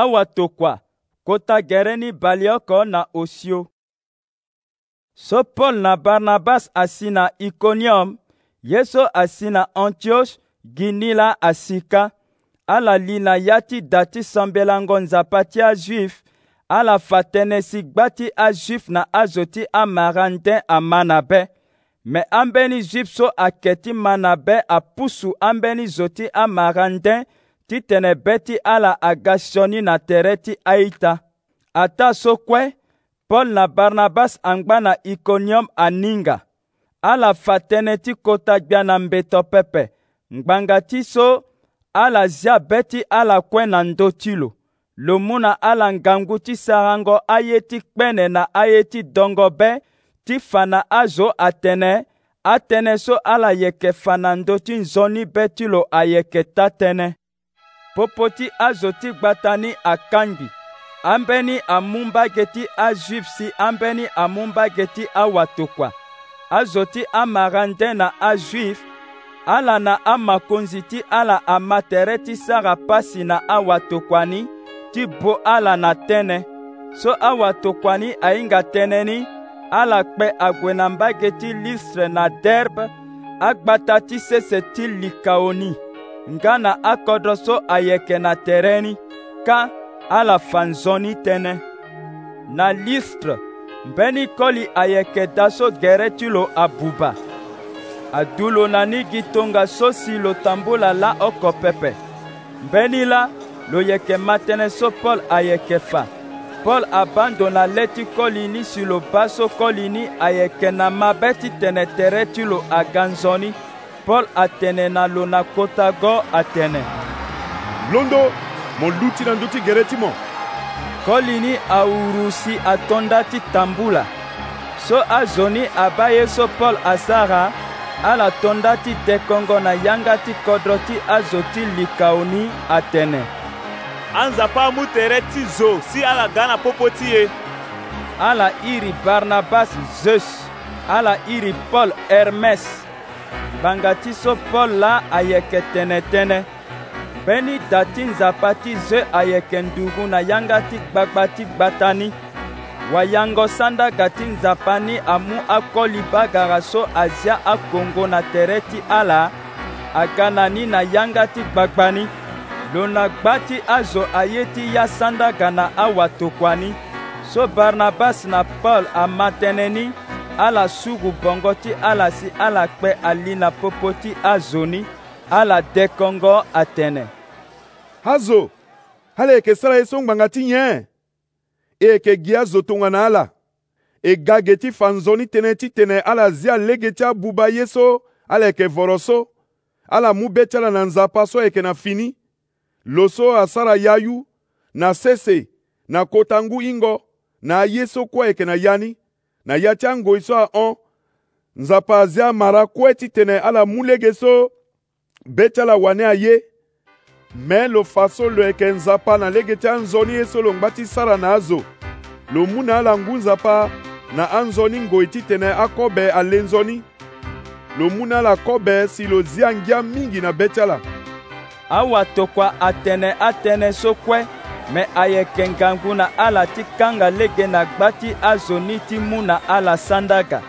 awatokwa kota gere n'abalị ọkọ na osio so pọl na barnabas asi na ikoniọm yeso asi na antiosh ginila asika ala lina ya ti da ti sambelango nzapa ti azuife ala fa tënë si gba ti azuife na azo ti amarantin amana be me ambeni zuife so ayeke ti mana be apusu ambeni zo ti amarantin titene be ti ala aga sioni na tere ti aita ata so kue paul na barnabas angba na ikoniom aninga ala fa tënë ti kota gbia na mbeto pepe ngbanga ti so ala zia be ti ala kue na ndö ti lo lo mû na ala ngangu ti sarango aye ti kpene na aye ti dongo be ti fa na azo atene atënë so ala yeke fa na ndö ti nzoni be ti lo ayeke ta tënë mpo poti azo ti gba tani akangi ambeni amu mbage ti azwive si ambeni amu mbage ti awatokua azo ti amara nde na azwive ala na amakonzi ti ala ama tere ti sara pasi na awatokua ni ti bo ala na tënë so awatokua ni ahinga tënë ni ala kpe ague na mbage ti listre na derbe agbata ti sese ti likao ni nga na akɔdɔ so ayɛkɛ na tɛrɛni ka alafa nzɔni tɛnɛ na listre mbɛni kɔli ayɛkɛ da so gɛrɛ ti lo abuba adu lo na nigi tonga so si lo tambula la ɔkɔ pɛpɛ mbɛni la lo yɛkɛ matɛnɛ so pɔl ayɛkɛ fa pɔl abandona lɛ ti kɔli ni si lo ba so kɔli ni ayɛkɛ na mabɛ ti tɛnɛtɛrɛ ti lo aga nzɔni paul atene na lo na kota go atene londo mo lu ti na ndö ti gere ti mo koli ni awuru si atonda ti tambula so azo ni aba ye so paul asara ala tonda ti tekongo na yanga ti kodro ti azo ti likao ni atene anzapa amû tere ti zo si ala ga na popo ti e ala iri barnabas zeus ala iri paul hermes bangati so pɔl la ayeke tënëtënë mbeni da ti nzapa ti ze ayeke ndugu na yanga ti gbagba ti gba tani wayango sandaga ti nzapa ni amu akoli bagara so azia akongo na tere ti ala aga na ni na yanga ti gbagba ni lo na gba ti azo aye ti ya sandaga na awatokua ni so barnabas na paul ama tënë ni ala sugu bɔngɔ ti ala si ala kpɛ alina popo ti azoni ala dɛ kɔngɔ atɛnɛ. hazo hala eke sara ye so ngbanga ti nyɛ eke gi azo tonga ala e gage ti fa nzoni tënë titene ala zia lege ti abuba ye so ala yeke voro so ala mu be ti ala na nzapa so ayeke na fini lo so asara Yayu na sese na kota ngu hingo na aye so kue ayeke na ya ni na ya ti ango so ahon nzapa azia amara kue titene ala mu lege so be ti ala wani aye me lo fa so lo yeke nzapa na lege ti anzoni ye so lo ngba ti sara na azo lo mu na ala ngu nzapa na anzoni ngoi titene akobe alenzoni lo mu na ala kobe si lo zia ngia mingi na be ti ala awatokua atene atënë so kue mɛ a yɛ kɛnkangu na ala ti kanga lege na gba ti azoni ti mu na ala sandaga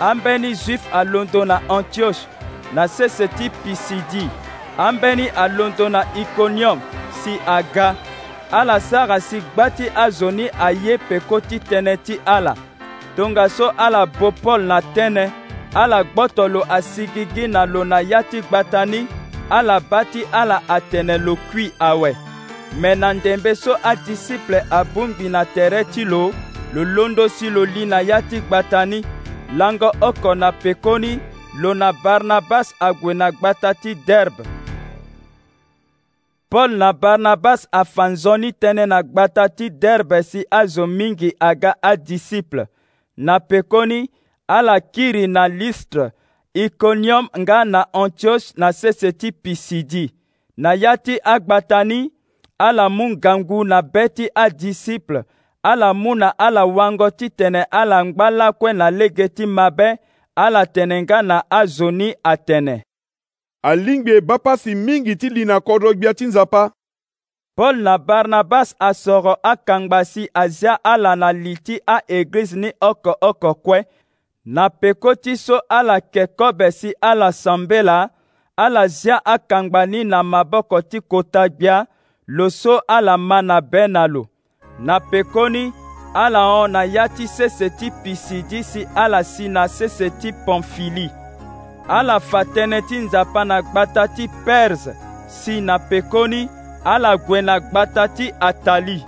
an bɛ ni zuif alondo na antioche na sese ti pisidi an bɛ ni alondo na ikoniɔm si aga ala sara si gba ti azoni aye peko titënë ti ala tongaso ala bo pɔl na tënë ala gbɔtɔ lo asigigi na lo na ya ti gbata ni ala ba ti ala atene lo kui awɛ me na ndembe so adisiple abongbi na tere ti lo lo londo si lo li na ya ti gba ta ni lango oko na pekoni lo na barnabas ague na gba ta ti derbe paul na barnabas afa nzoni tënë na gba ta ti derbe si azo mingi aga adisiple na pekoni ala kiri na listre ikoniom nga na antioche na sese ti pisidi na ya ti agba ta ni ala mu ngangu na be ti adisiple ala mu na ala wango ti tene ala ngba lakue na lege ti mabe ala tene nga na azo ni atene alingbi e bapa si mingi ti li na kodrogbia ti nzapa paul na barnabas asoro akangba si azia ala na li ti aeglize ni oko oko kue na peko ti so ala yeke kobe si ala sambela ala zia akangba ni na maboko ti kota gbia lo so ala ma na be na lo na pekoni ala hɔn na ya ti sese ti pisi si ala si na sese ti pamfili ala fa tënë ti nzapa na gbata ti perse si na pekoni ala gue na gbata ti atali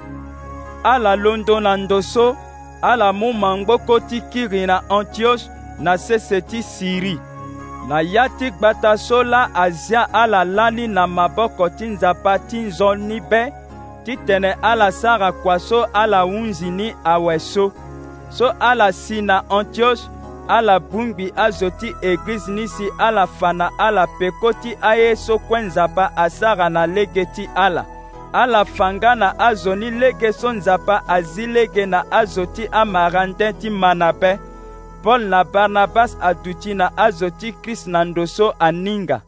ala londo na ndo so ala mu mangboko ti kiri na antioche na sese ti siri na ya ti gbata so la azia ala lani na maboko ti nzapa ti nzoni be ti tene ala sara kua so ala hunzi ni awe so so ala si na antioshe ala bungbi azo ti eglize ni si ala fa na ala peko ti aye so kue nzapa asara na lege ti ala ala fa nga na azo ni lege so nzapa azi lege na azo ti amarantin ti mana be polo na barnabasi atuti na azoti kriste na ndo so aninga